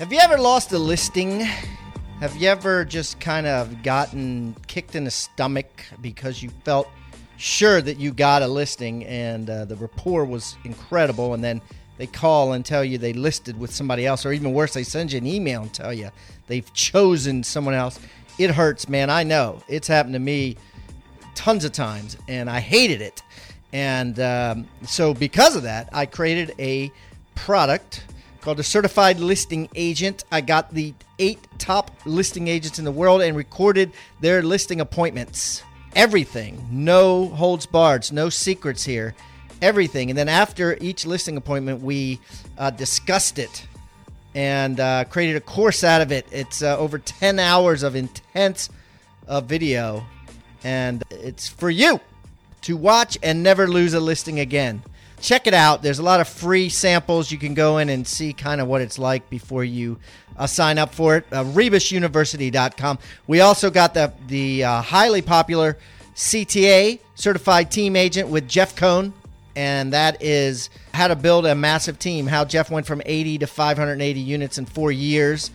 Have you ever lost a listing? Have you ever just kind of gotten kicked in the stomach because you felt sure that you got a listing and uh, the rapport was incredible, and then they call and tell you they listed with somebody else, or even worse, they send you an email and tell you they've chosen someone else? It hurts, man. I know. It's happened to me tons of times, and I hated it. And um, so, because of that, I created a product called a certified listing agent. I got the eight top listing agents in the world and recorded their listing appointments. Everything, no holds barred, no secrets here. Everything. And then after each listing appointment, we uh, discussed it and uh, created a course out of it. It's uh, over 10 hours of intense uh, video, and it's for you to watch and never lose a listing again check it out. There's a lot of free samples. You can go in and see kind of what it's like before you uh, sign up for it. Uh, RebusUniversity.com. We also got the the uh, highly popular CTA Certified Team Agent with Jeff Cohn, and that is how to build a massive team. How Jeff went from 80 to 580 units in four years.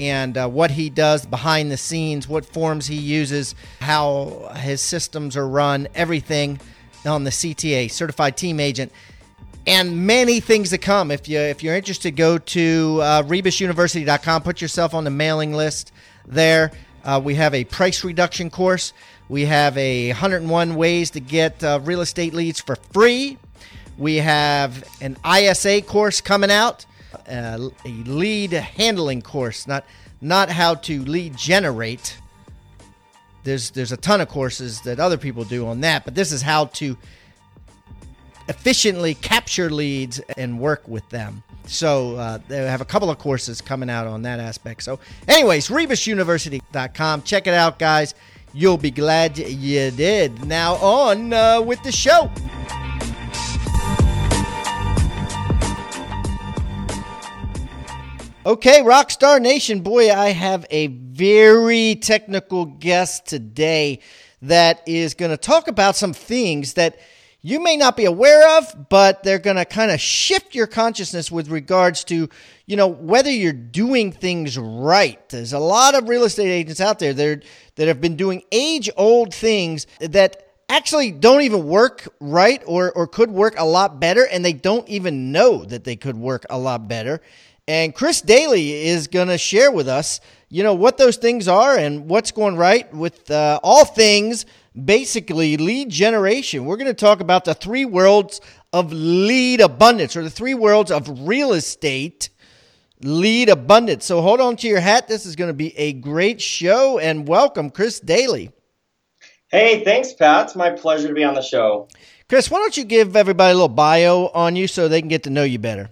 And uh, what he does behind the scenes, what forms he uses, how his systems are run, everything on the CTA, Certified Team Agent, and many things to come. If you if you're interested, go to uh, rebusuniversity.com. Put yourself on the mailing list there. Uh, we have a price reduction course. We have a 101 ways to get uh, real estate leads for free. We have an ISA course coming out, uh, a lead handling course, not not how to lead generate there's there's a ton of courses that other people do on that, but this is how to efficiently capture leads and work with them. So uh, they have a couple of courses coming out on that aspect. So, anyways, rebusuniversity.com. Check it out, guys. You'll be glad you did. Now on uh, with the show. Okay, Rockstar Nation, boy, I have a very technical guest today that is going to talk about some things that you may not be aware of, but they're going to kind of shift your consciousness with regards to, you know, whether you're doing things right. There's a lot of real estate agents out there that, are, that have been doing age old things that actually don't even work right or, or could work a lot better, and they don't even know that they could work a lot better. And Chris Dayley is going to share with us, you know, what those things are and what's going right with uh, all things basically lead generation. We're going to talk about the three worlds of lead abundance or the three worlds of real estate lead abundance. So hold on to your hat. This is going to be a great show and welcome, Chris Dayley. Hey, thanks, Pat. It's my pleasure to be on the show. Chris, why don't you give everybody a little bio on you so they can get to know you better?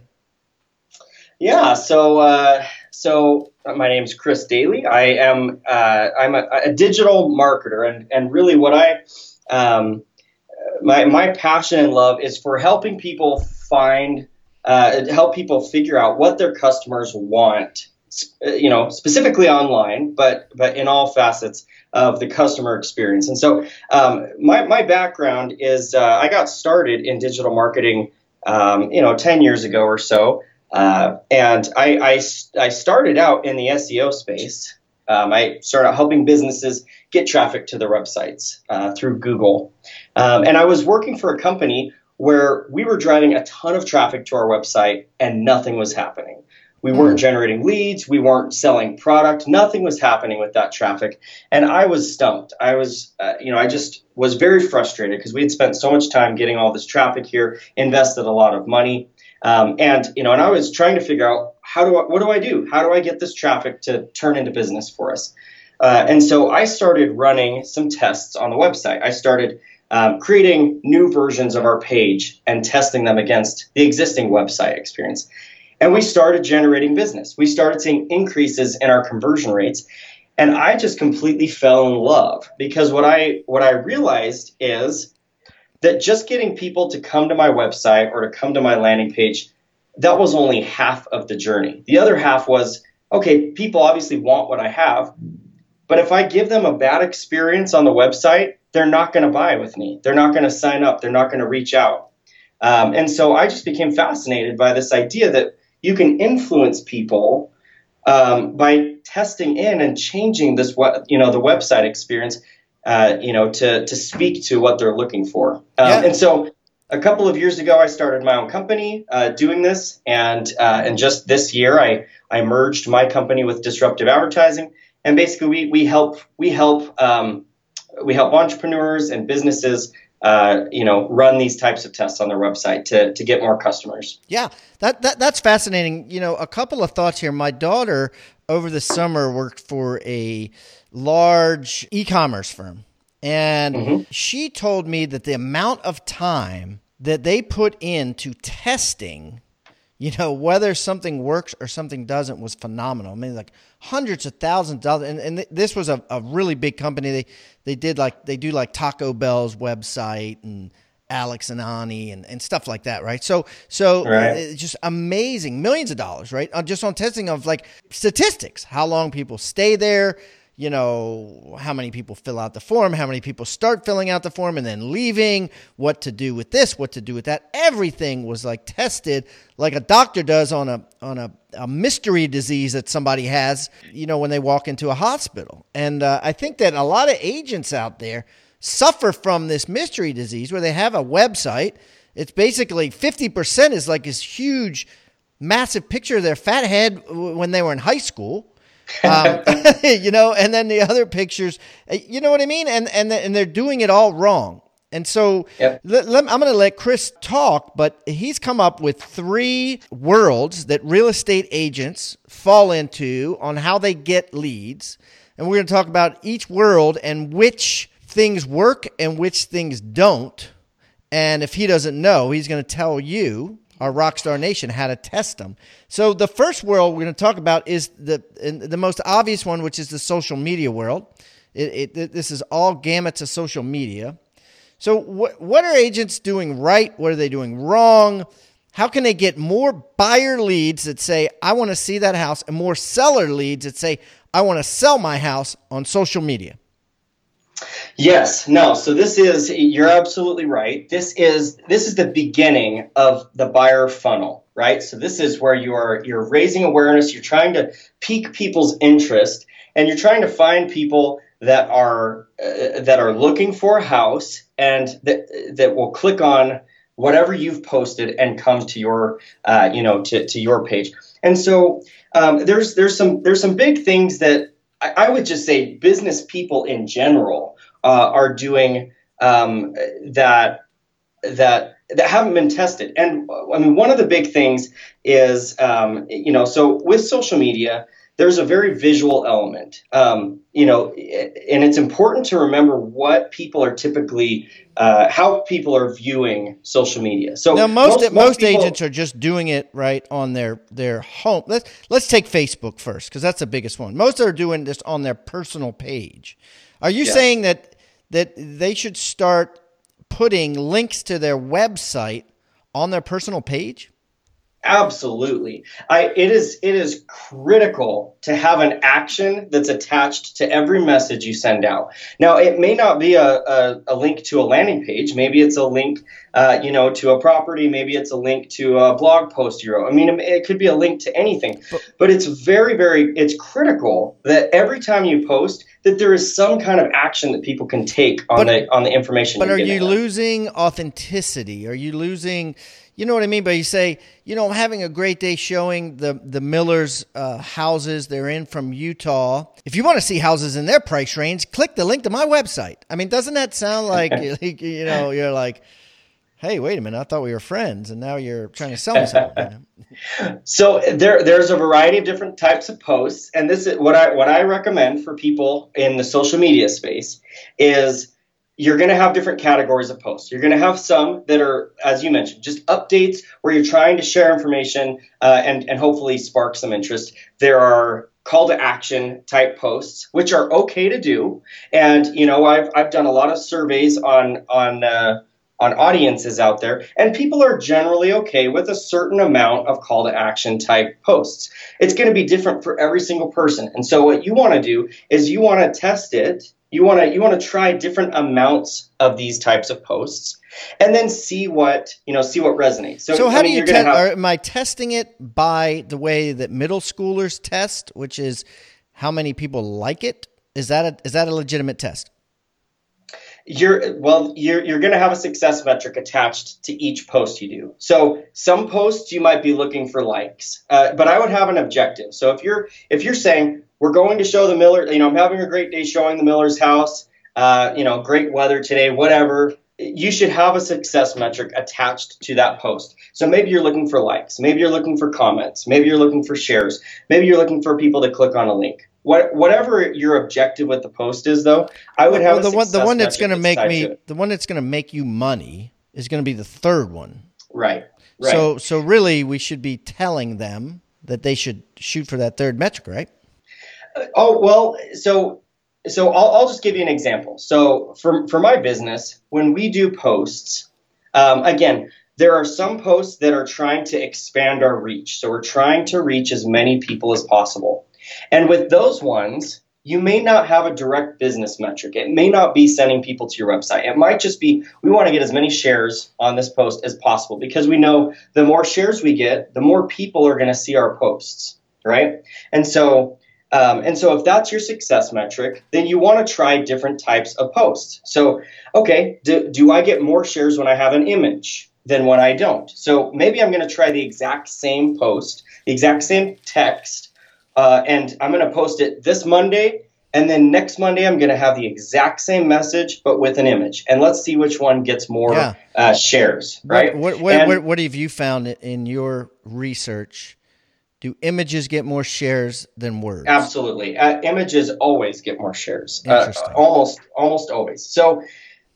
Yeah, so uh, so my name is Chris Dayley. I am uh, I'm a, a, digital marketer, and and really what I um, my my passion and love is for helping people find uh, help people figure out what their customers want. You know, specifically online, but but in all facets of the customer experience. And so, um, my my background is uh, I got started in digital marketing, um, you know, ten years ago or so. Uh, and I, I, I, started out in the SEO space. Um, I started helping businesses get traffic to their websites uh, through Google. Um, and I was working for a company where we were driving a ton of traffic to our website and nothing was happening. We weren't hmm. generating leads, we weren't selling product, nothing was happening with that traffic. And I was stumped. I was, uh, you know, I just was very frustrated because we had spent so much time getting all this traffic here, invested a lot of money. Um, and you know, and I was trying to figure out how do I, what do I do? How do I get this traffic to turn into business for us? Uh, and so I started running some tests on the website. I started um, creating new versions of our page and testing them against the existing website experience. and we started generating business. We started seeing increases in our conversion rates. And I just completely fell in love because what I what I realized is that just getting people to come to my website or to come to my landing page, that was only half of the journey. The other half was okay, people obviously want what I have, but if I give them a bad experience on the website, they're not going to buy with me. They're not going to sign up. They're not going to reach out. Um, and so I just became fascinated by this idea that you can influence people um, by testing in and changing this, what you know, the website experience, uh, you know, to to speak to what they're looking for. Um, yeah. And so a couple of years ago, I started my own company uh, doing this, and uh, and just this year, I I merged my company with Disruptive Advertising, and basically we we help we help um, we help entrepreneurs and businesses uh, you know, run these types of tests on their website to, to get more customers. Yeah, that, that that's fascinating. You know, a couple of thoughts here. My daughter over the summer worked for a large e-commerce firm, and mm-hmm. she told me that the amount of time that they put into testing you know, whether something works or something doesn't was phenomenal. I mean, like hundreds of thousands of dollars. And, and this was a, a really big company. They, they did like, they do like Taco Bell's website and Alex and Ani and, and stuff like that. Right. So, so right. just amazing millions of dollars, right. Uh, just on testing of like statistics, how long people stay there, you know, how many people fill out the form, how many people start filling out the form and then leaving, what to do with this, what to do with that. Everything was like tested like a doctor does on a on a, a mystery disease that somebody has, you know, when they walk into a hospital. And uh, I think that a lot of agents out there suffer from this mystery disease where they have a website. It's basically 50% is like this huge, massive picture of their fat head when they were in high school um, you know, and then the other pictures, uh, you know what I mean? And and and they're doing it all wrong. And so yep. let, let, I'm going to let Chris talk, but he's come up with three worlds that real estate agents fall into on how they get leads. And we're going to talk about each world and which things work and which things don't. And if he doesn't know, he's going to tell you our Rockstar Nation how to test them. So the first world we're going to talk about is the the most obvious one, which is the social media world. It, it, this is all gamuts of social media. So what what are agents doing right? What are they doing wrong? How can they get more buyer leads that say I want to see that house, and more seller leads that say I want to sell my house on social media? Yes, no. So this is you're absolutely right. This is this is the beginning of the buyer funnel, right? So this is where you are you're raising awareness, you're trying to pique people's interest, and you're trying to find people that are uh, that are looking for a house and that that will click on whatever you've posted and come to your uh, you know to, to your page. And so um, there's there's some there's some big things that I, I would just say business people in general uh, are doing um, that that that haven't been tested. And I mean, one of the big things is, um, you know, so with social media, there's a very visual element, um, you know, and it's important to remember what people are typically, uh, how people are viewing social media. So now most most, most people, agents are just doing it right on their their home. Let's let's take Facebook first because that's the biggest one. Most are doing this on their personal page. Are you saying that that they should start putting links to their website on their personal page? Absolutely. I, it is it is critical to have an action that's attached to every message you send out. Now, it may not be a, a, a link to a landing page. Maybe it's a link, uh, you know, to a property. Maybe it's a link to a blog post you wrote. I mean, it could be a link to anything. But, it's very, very, it's critical that every time you post, that there is some kind of action that people can take on but, the on the information. But are you losing authenticity? Are you losing? You know what I mean? But you say, you know, I'm having a great day showing the the Millers uh, houses they're in from Utah. If you want to see houses in their price range, click the link to my website. I mean, doesn't that sound like you know you're like, hey, wait a minute, I thought we were friends, and now you're trying to sell me something. so there there's a variety of different types of posts, and this is what I what I recommend for people in the social media space is you're going to have different categories of posts. You're going to have some that are, as you mentioned, just updates where you're trying to share information uh, and and hopefully spark some interest. There are call to action type posts, which are okay to do. And you know, I've I've done a lot of surveys on on uh, on audiences out there, and people are generally okay with a certain amount of call to action type posts. It's going to be different for every single person, and so what you want to do is you want to test it. You want to you want to try different amounts of these types of posts and then see what you know see what resonates. So, so how I mean, do you test have- am i testing it by the way that middle schoolers test which is how many people like it? Is that a, is that a legitimate test? You're well you're, you're going to have a success metric attached to each post you do. So some posts you might be looking for likes uh, but i would have an objective. So if you're if you're saying we're going to show the miller you know i'm having a great day showing the miller's house uh, you know great weather today whatever you should have a success metric attached to that post. So maybe you're looking for likes, maybe you're looking for comments, maybe you're looking for shares, maybe you're looking for people to click on a link. What, whatever your objective with the post is, though, I would have well, the one the one that's going to make me the one that's going to make you money is going to be the third one. Right. Right. So so really, we should be telling them that they should shoot for that third metric, right? Oh well, so so I'll, I'll, just give you an example. So for, for my business, when we do posts, um, again, there are some posts that are trying to expand our reach. So we're trying to reach as many people as possible. And with those ones, you may not have a direct business metric. It may not be sending people to your website. It might just be we want to get as many shares on this post as possible because we know the more shares we get, the more people are going to see our posts, right? And so um, and so if that's your success metric, then you want to try different types of posts. So, okay, do, do I get more shares when I have an image than when I don't? So maybe I'm going to try the exact same post, the exact same text, uh, and I'm going to post it this Monday. And then next Monday, I'm going to have the exact same message, but with an image. And let's see which one gets more yeah. uh, shares, right? What, what, and, what, what have you found in your research do images get more shares than words? Absolutely. Uh, images always get more shares. Uh, almost almost always. So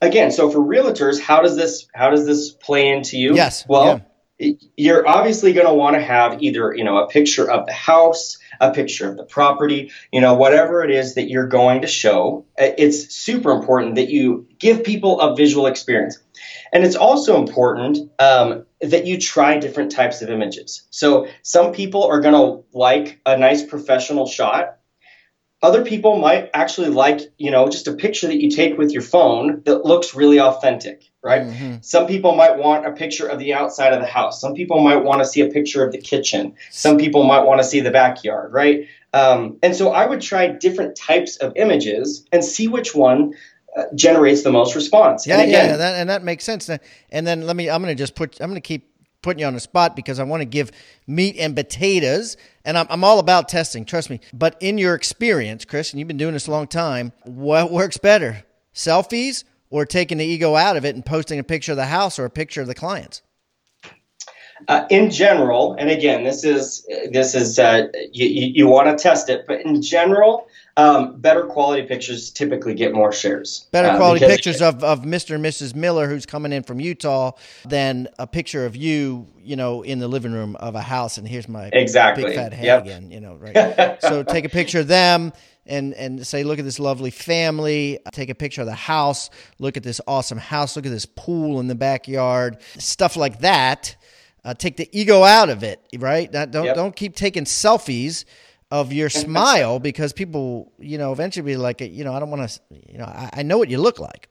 again, so for realtors, how does this how does this play into you? Yes. Well, yeah. you're obviously going to want to have either, you know, a picture of the house, a picture of the property, you know, whatever it is that you're going to show. It's super important that you give people a visual experience. And it's also important um, that you try different types of images. So some people are going to like a nice professional shot. Other people might actually like, you know, just a picture that you take with your phone that looks really authentic, right? Mm-hmm. Some people might want a picture of the outside of the house. Some people might want to see a picture of the kitchen. Some people might want to see the backyard, right? Um, and so I would try different types of images and see which one uh, generates the most response. Yeah, and again, yeah, that, and that makes sense. And then let me, I'm going to just put, I'm going to keep putting you on the spot because I want to give meat and potatoes, and I'm, I'm all about testing. Trust me. But in your experience, Chris, and you've been doing this a long time, what works better, selfies or taking the ego out of it and posting a picture of the house or a picture of the clients? Uh, in general, and again, this is this is uh, you, you, you want to test it, but in general, um, better quality pictures typically get more shares. Better uh, quality pictures of, of Mr. and Mrs. Miller who's coming in from Utah than a picture of you, you know, in the living room of a house. And here's my exactly. big fat head yep. again, you know, right? so take a picture of them and and say, look at this lovely family. Take a picture of the house. Look at this awesome house. Look at this pool in the backyard. Stuff like that uh, take the ego out of it, right? Don't yep. don't keep taking selfies of your smile because people, you know, eventually be like, you know, I don't want to, you know, I, I know what you look like.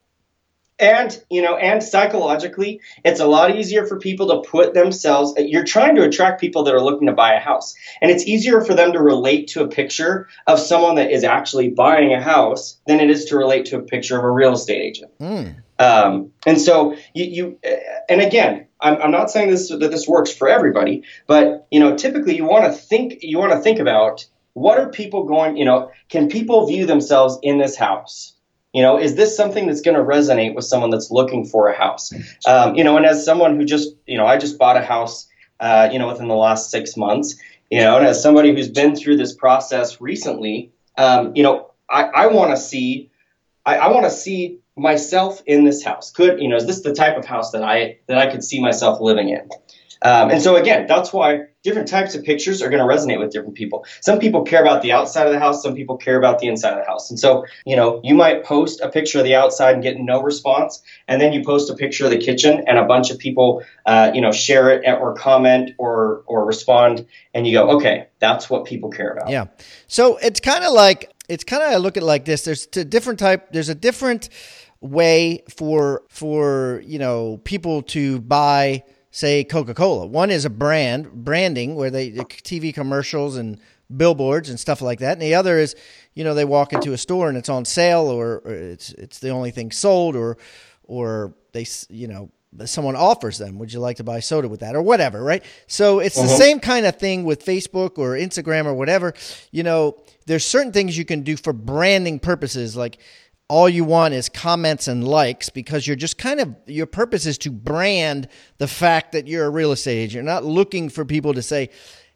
And you know, and psychologically, it's a lot easier for people to put themselves. You're trying to attract people that are looking to buy a house, and it's easier for them to relate to a picture of someone that is actually buying a house than it is to relate to a picture of a real estate agent. Mm. Um, and so you, you, and again, I'm, I'm not saying this that this works for everybody, but you know, typically you want to think you want to think about what are people going. You know, can people view themselves in this house? You know, is this something that's going to resonate with someone that's looking for a house? Um, you know, and as someone who just, you know, I just bought a house, uh, you know, within the last six months, you know, and as somebody who's been through this process recently, um, you know, I, I want to see, I, I want to see myself in this house? Could you know? Is this the type of house that I that I could see myself living in? Um, and so again, that's why different types of pictures are going to resonate with different people. Some people care about the outside of the house, some people care about the inside of the house. And so, you know, you might post a picture of the outside and get no response, and then you post a picture of the kitchen, and a bunch of people, uh, you know, share it or comment or or respond, and you go, okay, that's what people care about. Yeah. So it's kind of like it's kind of I look at like this. There's a different type. There's a different way for for you know people to buy say Coca-Cola. One is a brand, branding where they TV commercials and billboards and stuff like that. And the other is, you know, they walk into a store and it's on sale or, or it's it's the only thing sold or or they you know someone offers them would you like to buy soda with that or whatever right so it's uh-huh. the same kind of thing with facebook or instagram or whatever you know there's certain things you can do for branding purposes like all you want is comments and likes because you're just kind of your purpose is to brand the fact that you're a real estate agent. You're not looking for people to say,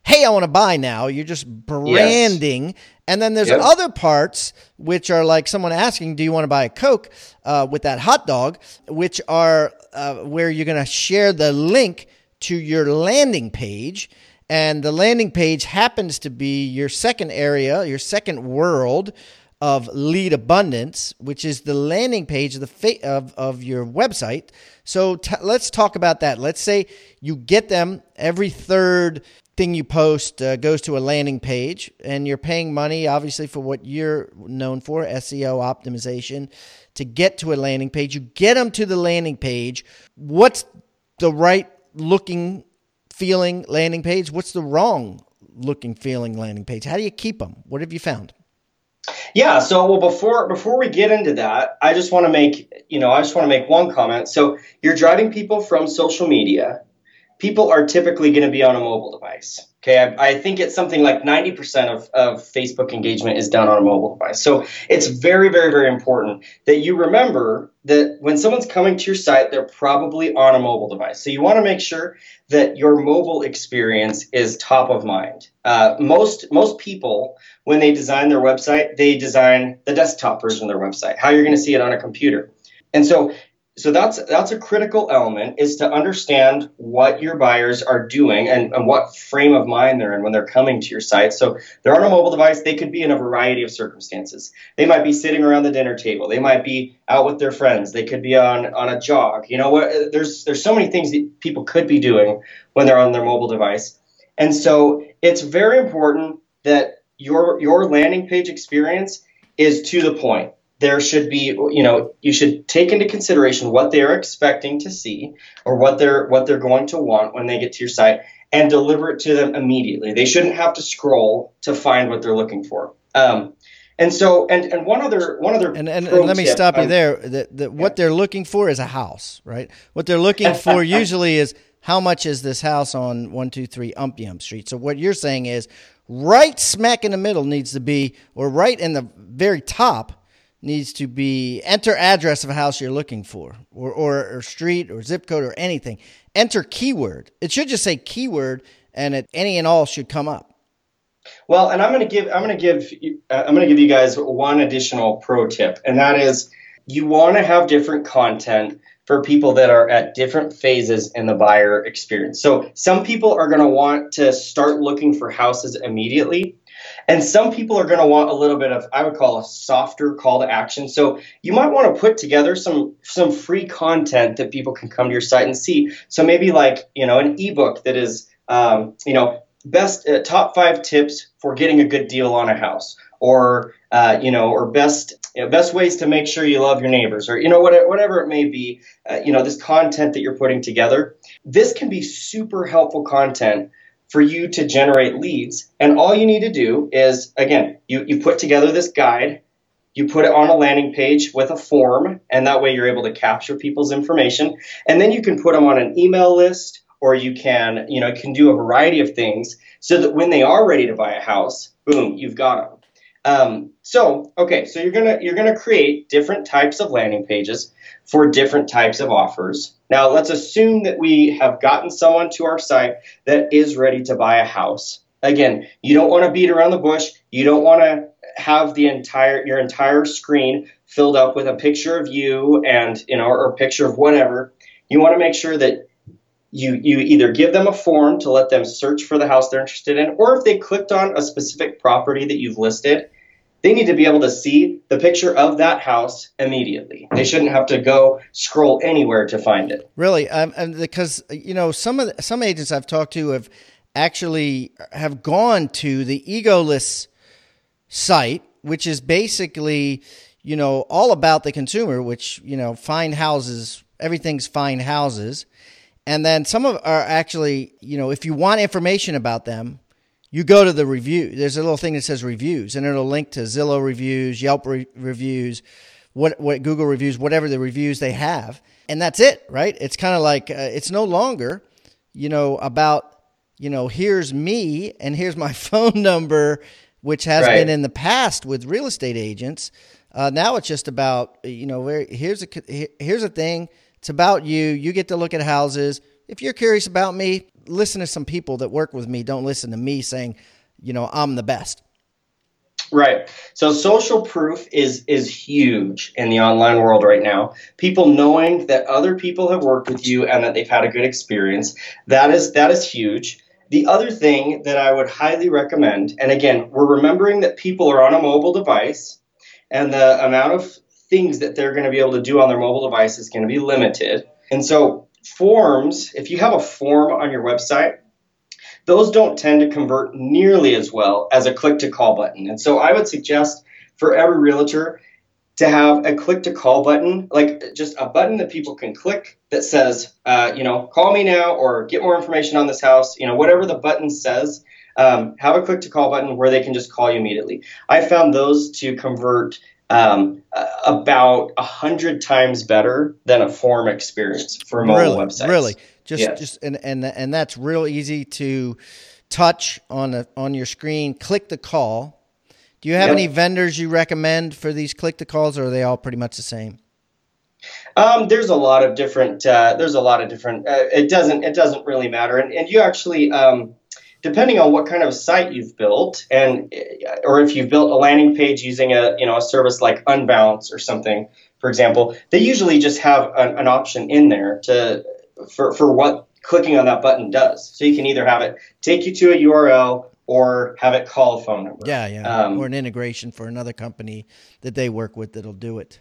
"Hey, I want to buy now." You're just branding. Yes. And then there's yep. other parts which are like someone asking, "Do you want to buy a Coke uh, with that hot dog?" Which are uh, where you're going to share the link to your landing page. And the landing page happens to be your second area, your second world of lead abundance, which is the landing page of the fa- of, of your website. So t- let's talk about that. Let's say you get them every third thing you post uh, goes to a landing page, and you're paying money, obviously, for what you're known for SEO optimization to get to a landing page. You get them to the landing page. What's the right looking, feeling landing page? What's the wrong looking, feeling landing page? How do you keep them? What have you found? Yeah. So, well, before before we get into that, I just want to make you know I just want to make one comment. So, you're driving people from social media. People are typically going to be on a mobile device. Okay, I, I, think it's something like 90% of, of Facebook engagement is done on a mobile device. So it's very, very, very important that you remember that when someone's coming to your site, they're probably on a mobile device. So you want to make sure that your mobile experience is top of mind. Uh, most most people, when they design their website, they design the desktop version of their website, how you're going to see it on a computer. And so so that's that's a critical element is to understand what your buyers are doing and, and, what frame of mind they're in when they're coming to your site. So they're on a mobile device, they could be in a variety of circumstances. They might be sitting around the dinner table, they might be out with their friends, they could be on on a jog. You know what there's there's so many things that people could be doing when they're on their mobile device. And so it's very important that your your landing page experience is to the point there should be you know you should take into consideration what they're expecting to see or what they're what they're going to want when they get to your site and deliver it to them immediately. They shouldn't have to scroll to find what they're looking for. Um, and so and and one other one other and, and, and let me stop you there. That, what they're looking for is a house right? What they're looking for usually is how much is this house on 123 Umpyum Street? So what you're saying is right smack in the middle needs to be, or right in the very top needs to be enter address of a house you're looking for or, or, or, street or zip code or anything. Enter keyword. It should just say keyword and it, any and all should come up. Well and i'm going to give i'm going to give uh, i'm going to give you guys one additional pro tip and that is you want to have different content for people that are at different phases in the buyer experience. So some people are going to want to start looking for houses immediately and some people are going to want a little bit of, I would call a softer call to action. So you might want to put together some some free content that people can come to your site and see. So maybe like you know an ebook that is um, you know best uh, top five tips for getting a good deal on a house, or uh, you know, or best you know, best ways to make sure you love your neighbors, or you know whatever, whatever it may be. Uh, you know this content that you're putting together. This can be super helpful content for you to generate leads. And all you need to do is, again, you, you put together this guide, you put it on a landing page with a form, and that way you're able to capture people's information. And then you can put them on an email list or you can, you know, can do a variety of things so that when they are ready to buy a house, boom, you've got them. Um, so, okay, so you're gonna you're gonna create different types of landing pages for different types of offers. Now, let's assume that we have gotten someone to our site that is ready to buy a house. Again, you don't want to beat around the bush. You don't want to have the entire your entire screen filled up with a picture of you and you know or a picture of whatever. You want to make sure that you you either give them a form to let them search for the house they're interested in, or if they clicked on a specific property that you've listed, they need to be able to see the picture of that house immediately. They shouldn't have to go scroll anywhere to find it. Really, um, and because you know some of the, some agents I've talked to have actually have gone to the egoless site, which is basically you know all about the consumer, which you know find houses, everything's find houses and then some of are actually, you know, if you want information about them, you go to the review. There's a little thing that says reviews, and it'll link to Zillow reviews, Yelp re- reviews, what what Google reviews, whatever the reviews they have, and that's it, right? It's kind of like uh, it's no longer, you know, about you know, here's me and here's my phone number, which has right. been in the past with real estate agents. Uh, now it's just about you know, where here's a here's a thing it's about you. You get to look at houses. If you're curious about me, listen to some people that work with me. Don't listen to me saying, you know, I'm the best. Right. So social proof is is huge in the online world right now. People knowing that other people have worked with you and that they've had a good experience, that is that is huge. The other thing that I would highly recommend, and again, we're remembering that people are on a mobile device and the amount of things that they're going to be able to do on their mobile device is going to be limited. And so, forms, if you have a form on your website, those don't tend to convert nearly as well as a click to call button. And so, I would suggest for every realtor to have a click to call button, like just a button that people can click that says, uh, you know, call me now or get more information on this house, you know, whatever the button says. Um, have a click to call button where they can just call you immediately. I found those to convert um, about a hundred times better than a form experience for a mobile really, website. Really, just yeah. just and and and that's real easy to touch on a, on your screen. Click the call. Do you have yep. any vendors you recommend for these click the calls, or are they all pretty much the same? Um, there's a lot of different. Uh, there's a lot of different. Uh, it doesn't. It doesn't really matter. And, and you actually. Um, depending on what kind of site you've built and or if you've built a landing page using a you know a service like unbounce or something for example they usually just have an, an option in there to for, for what clicking on that button does. So you can either have it take you to a url or have it call a phone number. Yeah yeah. Um, or an integration for another company that they work with that'll do it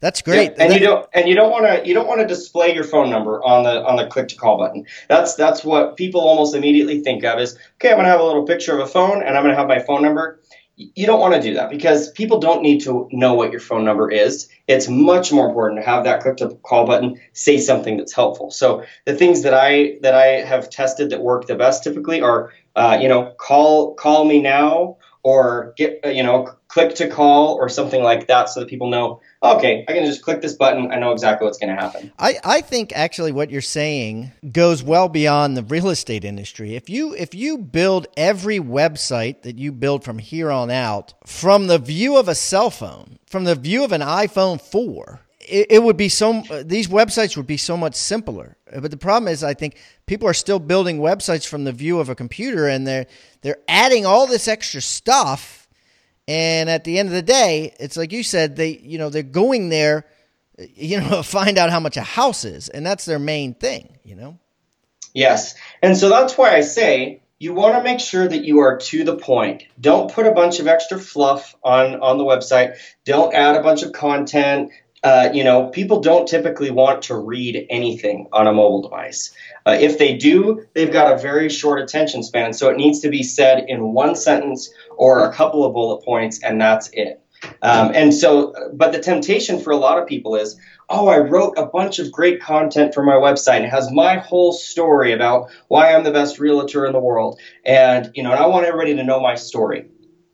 that's great. Yeah, and you don't and you don't want to you don't want to display your phone number on the on the click to call button. That's that's what people almost immediately think of is okay. I'm to have a little picture of a phone and I'm to have my phone number. You don't want to do that because people don't need to know what your phone number is. It's much more important to have that click to call button say something that's helpful. So the things that I that I have tested that work the best typically are uh, you know call call me now or get you know click to call or something like that so that people know okay, I can just click this button. I know exactly what's going to happen. I, I think actually what you're saying goes well beyond the real estate industry. If you if you build every website that you build from here on out from the view of a cell phone, from the view of an iPhone 4, it, it would be so uh, these websites would be so much simpler. Uh, but the problem is I think people are still building websites from the view of a computer and they're they're adding all this extra stuff and at the end of the day, it's like you said, they you know they're going there, uh, you know, find out how much a house is, and that's their main thing, you know. Yes, and so that's why I say you want to make sure that you are to the point. Don't put a bunch of extra fluff on on the website. Don't add a bunch of content. Uh, you know, people don't typically want to read anything on a mobile device. Uh, if they do, they've got a very short attention span, so it needs to be said in one sentence or a couple of bullet points, and that's it. Um, and so, but the temptation for a lot of people is, oh, I wrote a bunch of great content for my website. It has my whole story about why I'm the best realtor in the world, and you know, and I want everybody to know my story.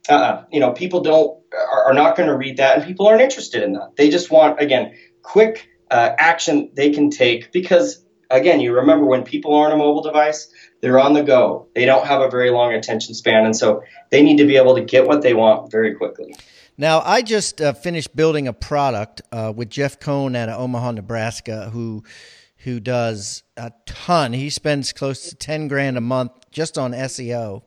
Uh-uh. You know, people don't are, are not going to read that, and people aren't interested in that. They just want again quick uh, action they can take because again, you remember when people are on a mobile device, they're on the go. They don't have a very long attention span, and so they need to be able to get what they want very quickly. Now, I just uh, finished building a product uh, with Jeff Cohn out of Omaha, Nebraska, who who does a ton. He spends close to ten grand a month just on SEO,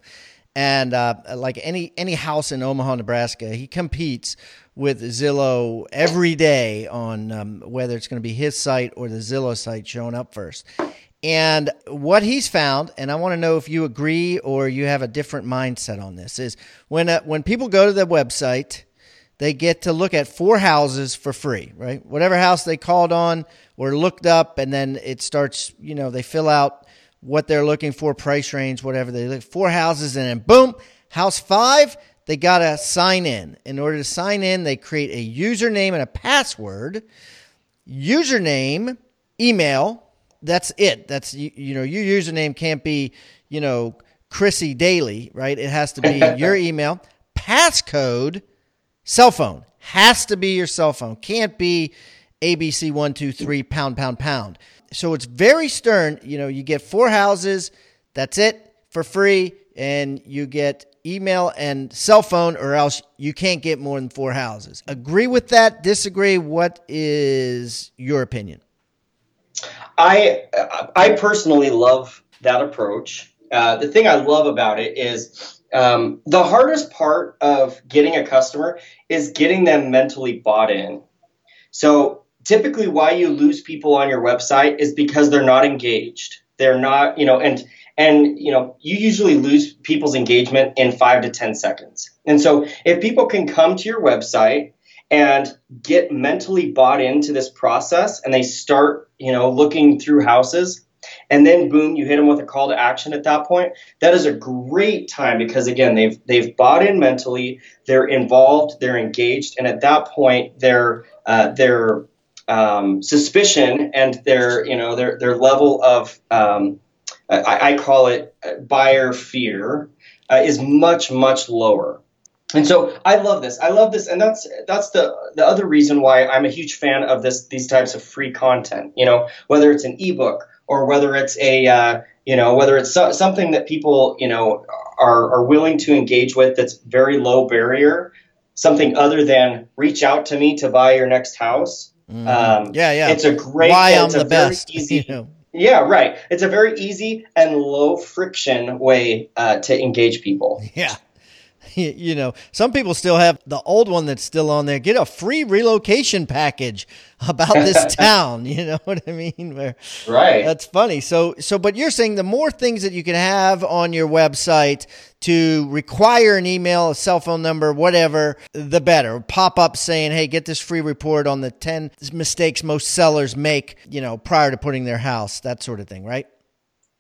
and uh, like any any house in Omaha, Nebraska, he competes with Zillow every day on um, whether it's going to be his site or the Zillow site showing up first. And what he's found, and I want to know if you agree or you have a different mindset on this, is when uh, when people go to the website, they get to look at four houses for free, right? Whatever house they called on or looked up, and then it starts. You know, they fill out what they're looking for, price range, whatever. They look four houses, and then boom, house five. They got to sign in. In order to sign in, they create a username and a password. Username, email. That's it. That's you, you know your username can't be you know Chrissy Daily, right? It has to be your email. Passcode, cell phone has to be your cell phone. Can't be ABC one two three pound pound pound so it's very stern. You know, you get four houses, that's it for free, and you get email and cell phone, or else you can't get more than four houses. Agree with that? Disagree? What is your opinion? I I personally love that approach. Uh, the thing I love about it is um, the hardest part of getting a customer is getting them mentally bought in. So typically why you lose people on your website is because they're not engaged. They're not, you know, and and you know, you usually lose people's engagement in 5 to 10 seconds. And so if people can come to your website and get mentally bought into this process and they start, you know, looking through houses and then boom you hit them with a call to action at that point that is a great time because again they've they've bought in mentally they're involved they're engaged and at that point they're uh, they're um, suspicion and their you know their their level of um, I, I, call it buyer fear uh, is much much lower. And so I love this. I love this, and that's that's the the other reason why I'm a huge fan of this these types of free content. You know, whether it's an ebook or whether it's a uh, you know whether it's so, something that people you know are are willing to engage with that's very low barrier, something other than reach out to me to buy your next house. Mm. Um, yeah, yeah. It's a great. Why I'm the best. Easy, you know. Yeah, right. It's a very easy and low friction way uh, to engage people. Yeah. You know, some people still have the old one that's still on there. Get a free relocation package about this town. You know what I mean? Where, right. That's funny. So, so, but you're saying the more things that you can have on your website to require an email, a cell phone number, whatever, the better. Pop up saying, "Hey, get this free report on the 10 mistakes most sellers make, you know, prior to putting their house." That sort of thing, right?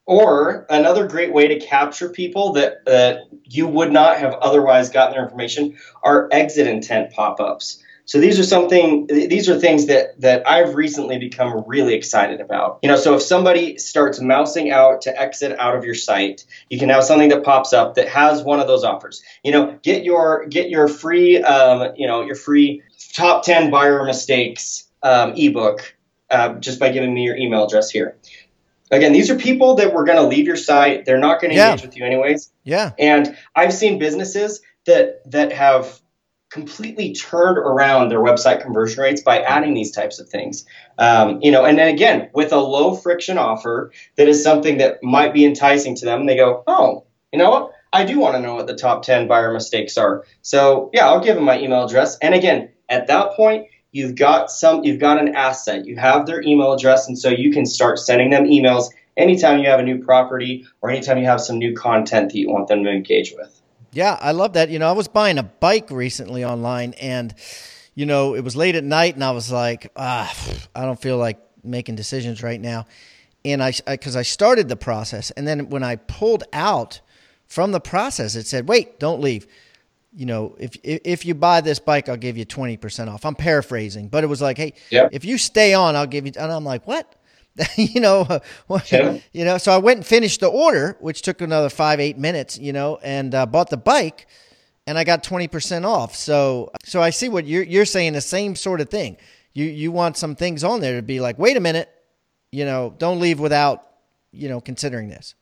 Or another great way to capture people that that you would not have otherwise gotten their information are exit intent pop-ups. So these are something these are things that that I've recently become really excited about. You know, so if somebody starts mousing out to exit out of your site, you can have something that pops up that has one of those offers. You know, get your get your free um, you know, your free top 10 buyer mistakes um, ebook uh, just by giving me your email address here. Again, these are people that were going to leave your site. They're not going to yeah. engage with you anyways. Yeah. And I've seen businesses that that have completely turned around their website conversion rates by adding these types of things. Um, you know, and then again, with a low friction offer that is something that might be enticing to them, they go, oh, you know what? I do want to know what the top 10 buyer mistakes are. So yeah, I'll give them my email address. And again, at that point, you've got some, you've got an asset. You have their email address, and so you can start sending them emails anytime you have a new property or anytime you have some new content that you want them to engage with. Yeah, I love that. You know, I was buying a bike recently online and you know, it was late at night and I was like, ah, I don't feel like making decisions right now. And I, because I, I started the process and then when I pulled out from the process, it said, wait, don't leave. You know, if, if you buy this bike, I'll give you 20% off. I'm paraphrasing, but it was like, hey, yep. if you stay on, I'll give you, and I'm like, what? you know, yeah. you know. So I went and finished the order, which took another five eight minutes, you know, and uh, bought the bike, and I got twenty percent off. So so I see what you're you're saying. The same sort of thing. You you want some things on there to be like, wait a minute, you know, don't leave without you know considering this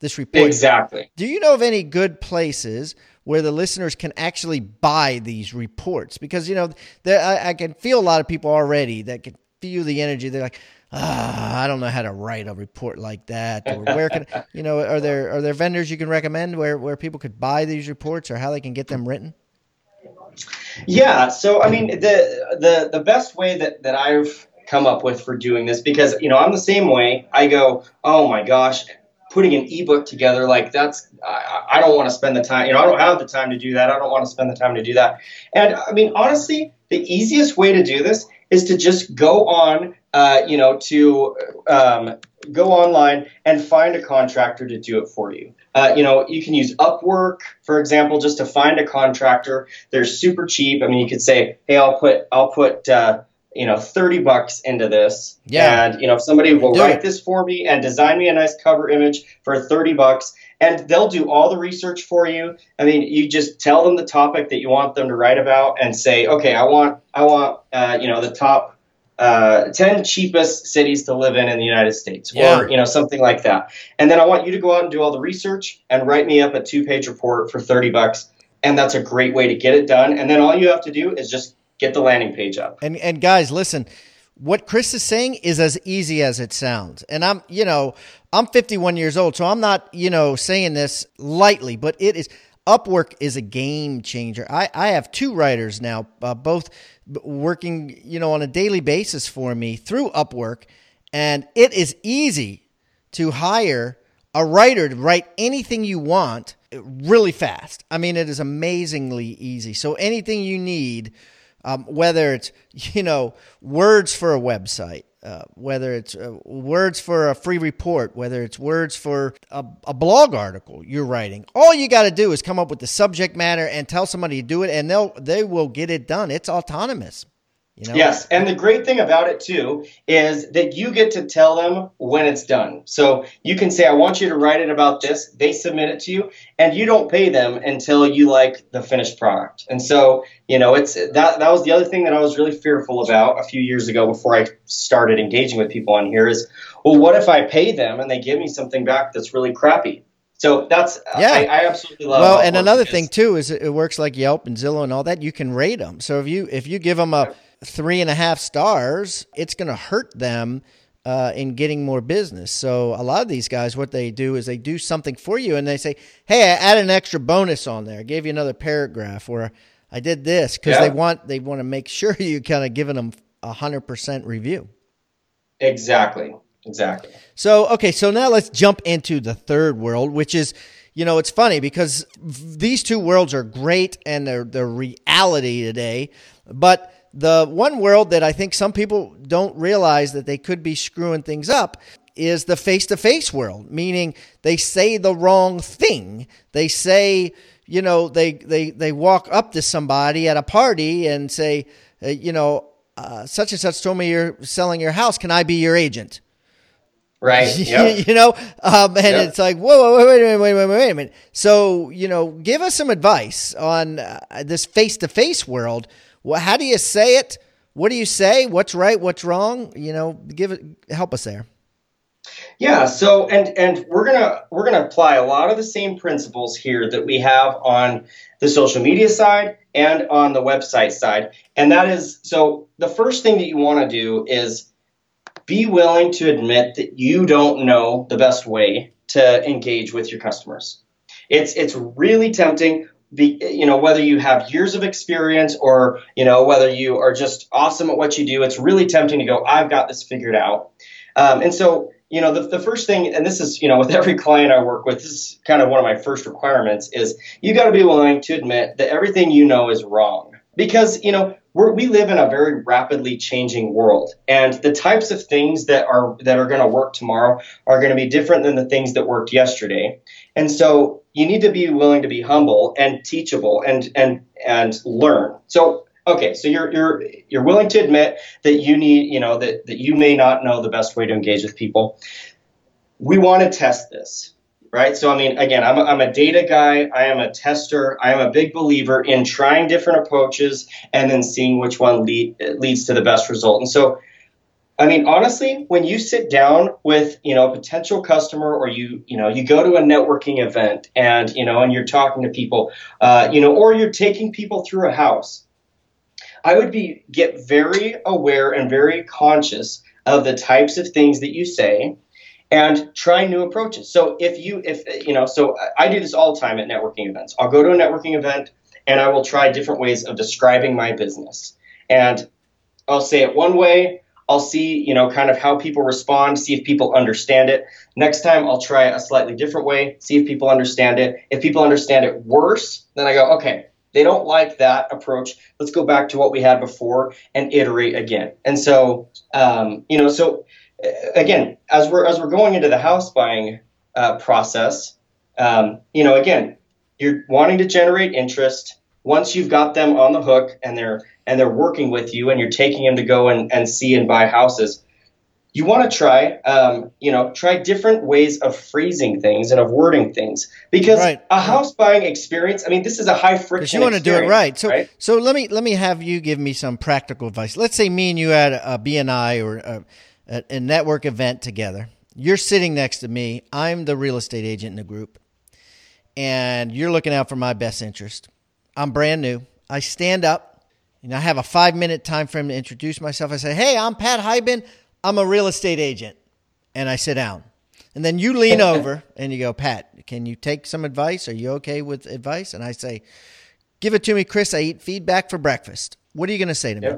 this report. Exactly. Do you know of any good places? Where the listeners can actually buy these reports because you know I, I, can feel a lot of people already that can feel the energy they're like ah, I don't know how to write a report like that. Or where can you know? Are there are there vendors you can recommend where where people could buy these reports or how they can get them written? Yeah. So I mean, the the the best way that that I've come up with for doing this because you know I'm the same way. I go, oh my gosh, putting an ebook together like that's I, I don't want to spend the time. You know, I don't have the time to do that. I don't want to spend the time to do that. And I mean, honestly, the easiest way to do this is to just go on, uh, you know, to um, go online and find a contractor to do it for you. Uh, you know, you can use Upwork, for example, just to find a contractor. They're super cheap. I mean, you could say, hey, I'll put, I'll put, uh, you know, 30 bucks into this. Yeah. And, you know, if somebody will do write it. this for me and design me a nice cover image for 30 bucks, and they'll do all the research for you. I mean, you just tell them the topic that you want them to write about and say, okay, I want, I want, uh, you know, the top uh, 10 cheapest cities to live in in the United States, yeah. or you know something like that. And then I want you to go out and do all the research and write me up a two-page report for 30 bucks. And that's a great way to get it done. And then all you have to do is just get the landing page up. And and guys, listen, what Chris is saying is as easy as it sounds. And I'm, you know, I'm 51 years old, so I'm not, you know, saying this lightly, but it is Upwork is a game changer. I, I have two writers now, uh, both working, you know, on a daily basis for me through Upwork, and it is easy to hire a writer to write anything you want really fast. I mean, it is amazingly easy. So anything you need um, whether it's you know words for a website, uh, whether it's uh, words for a free report, whether it's words for a, a blog article you're writing. All you got to do is come up with the subject matter and tell somebody to do it, and they'll they will get it done. It's autonomous. You know? Yes, and the great thing about it too is that you get to tell them when it's done. So you can say, "I want you to write it about this." They submit it to you, and you don't pay them until you like the finished product. And so, you know, it's that that was the other thing that I was really fearful about a few years ago before I started engaging with people on here is, well, what if I pay them and they give me something back that's really crappy? So that's yeah, I, I absolutely love. Well, and another thing too is it works like Yelp and Zillow and all that. You can rate them. So if you if you give them a three and a half stars, it's going to hurt them uh, in getting more business. So a lot of these guys, what they do is they do something for you and they say, "Hey, I add an extra bonus on there. I gave you another paragraph, or I did this," because yeah. they want they want to make sure you kind of giving them a hundred percent review. Exactly. Exactly. So okay, so now let's jump into the third world, which is you know, it's funny because these two worlds are great and they're the reality today, but the one world that I think some people don't realize that they could be screwing things up is the face to face world, meaning they say the wrong thing. They say, you know, they, they, they walk up to somebody at a party and say, uh, you know, uh, such and such told me you're selling your house. Can I be your agent? Right. Yep. you know, um, and yep. it's like, whoa, whoa, wait, wait, wait, wait, wait a minute. So, you know, give us some advice on uh, this face to face world well, how do you say it? What do you say? What's right? What's wrong? You know, give it. Help us there. Yeah. So, and and we're gonna we're gonna apply a lot of the same principles here that we have on the social media side and on the website side. And that is so. The first thing that you want to do is be willing to admit that you don't know the best way to engage with your customers. It's it's really tempting be, you know, whether you have years of experience or, you know, whether you are just awesome at what you do, it's really tempting to go, I've got this figured out. Um, and so, you know, the, the first thing, and this is, you know, with every client I work with, this is kind of one of my first requirements is you got to be willing to admit that everything you know is wrong. Because, you know, we live in a very rapidly changing world, and the types of things that are that are going to work tomorrow are going to be different than the things that worked yesterday. And so you need to be willing to be humble and teachable and and and learn. So okay, so you're you're you're willing to admit that you need, you know, that that you may not know the best way to engage with people. We want to test this right? So, I mean, again, I'm a, I'm a data guy. I am a tester. I am a big believer in trying different approaches and then seeing which one lead, leads to the best result. And so, I mean, honestly, when you sit down with, you know, a potential customer or you, you know, you go to a networking event and, you know, and you're talking to people, uh, you know, or you're taking people through a house, I would be get very aware and very conscious of the types of things that you say and try new approaches. So if you if you know, so I do this all the time at networking events. I'll go to a networking event and I will try different ways of describing my business. And I'll say it one way, I'll see, you know, kind of how people respond, see if people understand it. Next time I'll try a slightly different way, see if people understand it. If people understand it worse, then I go, okay, they don't like that approach. Let's go back to what we had before and iterate again. And so, um, you know, so again, as we're as we're going into the house buying uh, process, um, you know, again, you're wanting to generate interest. Once you've got them on the hook and they're and they're working with you and you're taking them to go and, and see and buy houses, you want to try, um, you know, try different ways of phrasing things and of wording things because right. a house buying experience. I mean, this is a high friction. You want to do it right. So, right? so let me let me have you give me some practical advice. Let's say me and you had a BNI or a, a, a network event together. You're sitting next to me. I'm the real estate agent in the group, and you're looking out for my best interest. I'm brand new. I stand up, and I have a five minute time frame to introduce myself. I say, "Hey, I'm Pat Hiban." I'm a real estate agent. And I sit down. And then you lean over and you go, Pat, can you take some advice? Are you okay with advice? And I say, Give it to me, Chris. I eat feedback for breakfast. What are you going to say to me?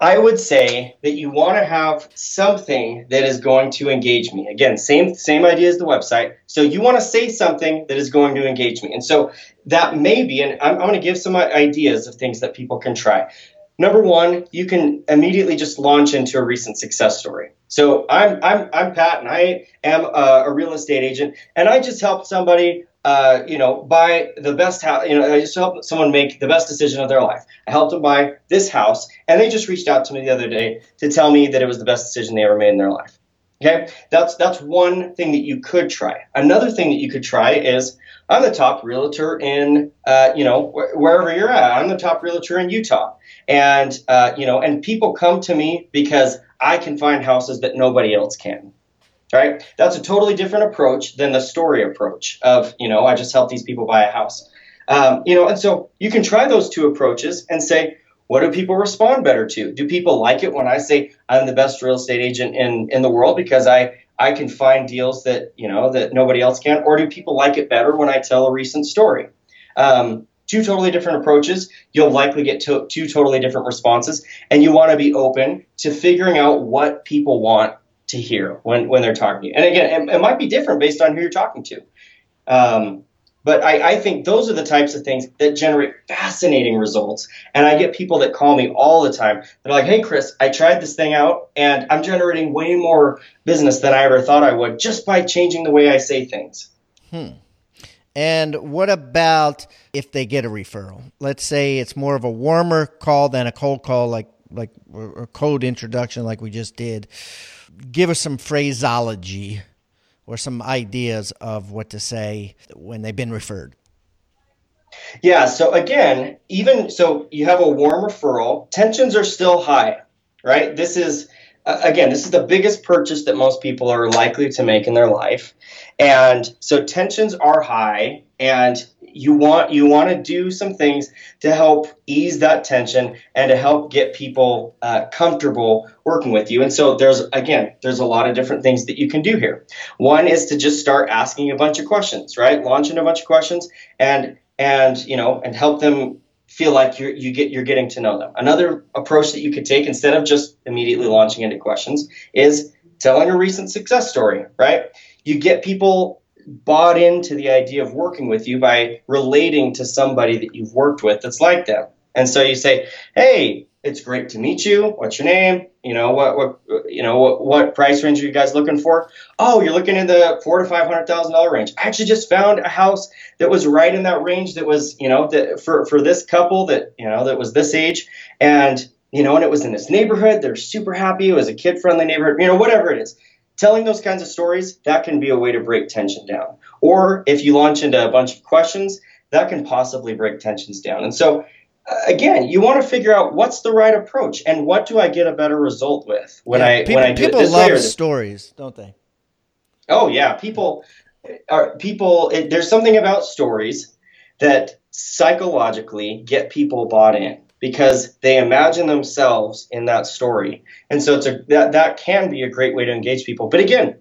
I would say that you want to have something that is going to engage me. Again, same same idea as the website. So you want to say something that is going to engage me. And so that may be, and I'm, I'm going to give some ideas of things that people can try. Number one, you can immediately just launch into a recent success story. So I'm I'm I'm Pat, and I am a, a real estate agent, and I just helped somebody, uh, you know, buy the best house. You know, I just helped someone make the best decision of their life. I helped them buy this house, and they just reached out to me the other day to tell me that it was the best decision they ever made in their life. Okay, that's that's one thing that you could try. Another thing that you could try is I'm the top realtor in, uh, you know, wh- wherever you're at. I'm the top realtor in Utah and uh, you know, and people come to me because I can find houses that nobody else can. Right? That's a totally different approach than the story approach of you know I just help these people buy a house. Um, you know, and so you can try those two approaches and say, what do people respond better to? Do people like it when I say I'm the best real estate agent in in the world because I I can find deals that you know that nobody else can, or do people like it better when I tell a recent story? Um, two totally different approaches, you'll likely get to, two totally different responses. And you want to be open to figuring out what people want to hear when, when they're talking to you. And again, it, it might be different based on who you're talking to. Um, but I, I, think those are the types of things that generate fascinating results. And I get people that call me all the time. They're like, hey, Chris, I tried this thing out and I'm generating way more business than I ever thought I would just by changing the way I say things. Hmm. And what about if they get a referral? Let's say it's more of a warmer call than a cold call, like like a cold introduction, like we just did. Give us some phraseology or some ideas of what to say when they've been referred. Yeah. So again, even so, you have a warm referral. Tensions are still high, right? This is again, this is the biggest purchase that most people are likely to make in their life. And so tensions are high and you want you want to do some things to help ease that tension and to help get people uh, comfortable working with you. And so there's again there's a lot of different things that you can do here. One is to just start asking a bunch of questions right? Launching a bunch of questions and and you know and help them feel like you're you get you're getting to know them. Another approach that you could take instead of just immediately launching into questions is telling a recent success story, right? You get people bought into the idea of working with you by relating to somebody that you've worked with that's like them. And so you say, "Hey, it's great to meet you. What's your name? You know what what you know what, what price range are you guys looking for? Oh, you're looking in the four to five hundred thousand dollar range. I actually just found a house that was right in that range. That was you know that for for this couple that you know that was this age, and you know, and it was in this neighborhood. They're super happy. It was a kid friendly neighborhood. You know, whatever it is. Telling those kinds of stories that can be a way to break tension down. Or if you launch into a bunch of questions, that can possibly break tensions down. And so again, you want to figure out what's the right approach and what do I get a better result with when yeah, I people, when I do people love stories, don't they? Oh yeah, people are people. It, there's something about stories that psychologically get people bought in. because they imagine themselves in that story. And so it's a that, that can be a great way to engage people. But again,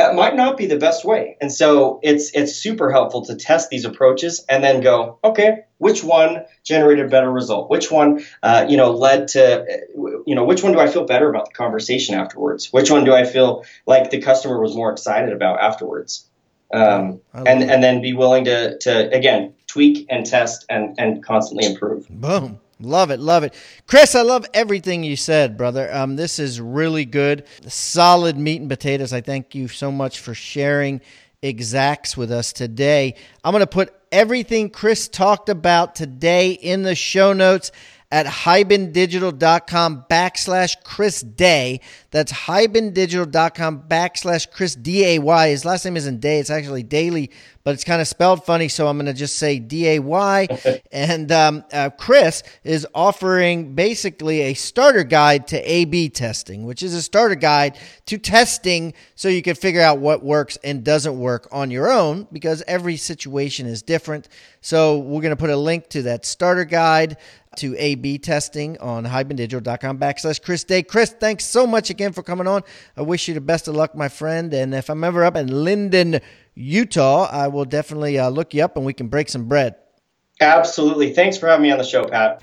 that might not be the best way. And so it's it's super helpful to test these approaches and then go, okay, which one generated a better result? Which one, uh, you know, led to, you know, which one do I feel better about the conversation afterwards? Which one do I feel like the customer was more excited about afterwards? Um, and and then be willing to to again tweak and test and and constantly improve. Boom. Love it, love it, Chris. I love everything you said, brother. Um, this is really good, solid meat and potatoes. I thank you so much for sharing exacts with us today. I'm going to put everything Chris talked about today in the show notes at hibandigital.com backslash Chris Day. That's hibandigital.com backslash Chris D A Y. His last name isn't Day, it's actually Dayley, but it's kind of spelled funny, so I'm going to just say D A Y. and um, uh, Chris is offering basically a starter guide to A B testing, which is a starter guide to testing so you can figure out what works and doesn't work on your own because every situation is different. So we're going to put a link to that starter guide to A-B testing on hibandigital.com backslash Chris Day. Chris, thanks so much again for coming on. I wish you the best of luck, my friend. And if I'm ever up in Lindon, Utah, I will definitely uh, look you up and we can break some bread. Absolutely. Thanks for having me on the show, Pat.